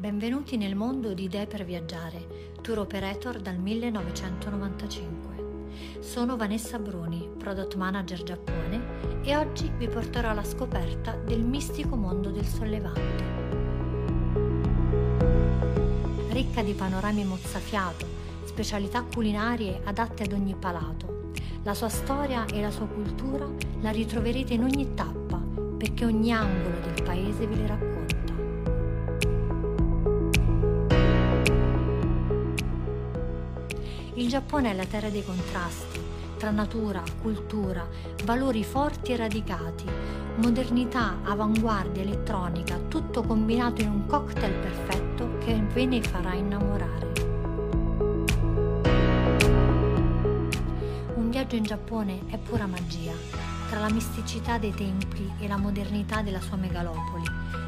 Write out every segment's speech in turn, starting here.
Benvenuti nel mondo di Idee per Viaggiare, tour operator dal 1995. Sono Vanessa Bruni, product manager Giappone e oggi vi porterò alla scoperta del mistico mondo del sollevante. Ricca di panorami mozzafiato, specialità culinarie adatte ad ogni palato, la sua storia e la sua cultura la ritroverete in ogni tappa perché ogni angolo del paese ve le racconta. Il Giappone è la terra dei contrasti, tra natura, cultura, valori forti e radicati, modernità, avanguardia, elettronica, tutto combinato in un cocktail perfetto che ve ne farà innamorare. Un viaggio in Giappone è pura magia, tra la misticità dei templi e la modernità della sua megalopoli,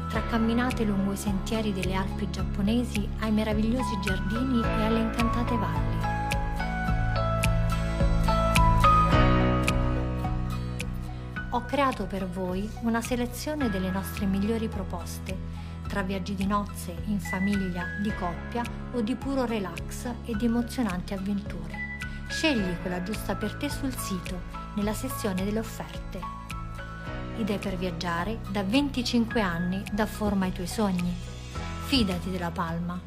tra camminate lungo i sentieri delle Alpi giapponesi ai meravigliosi giardini e alle incantate valli. Ho creato per voi una selezione delle nostre migliori proposte, tra viaggi di nozze, in famiglia, di coppia o di puro relax e di emozionanti avventure. Scegli quella giusta per te sul sito, nella sezione delle offerte. Idee per viaggiare da 25 anni dà forma ai tuoi sogni. Fidati della Palma.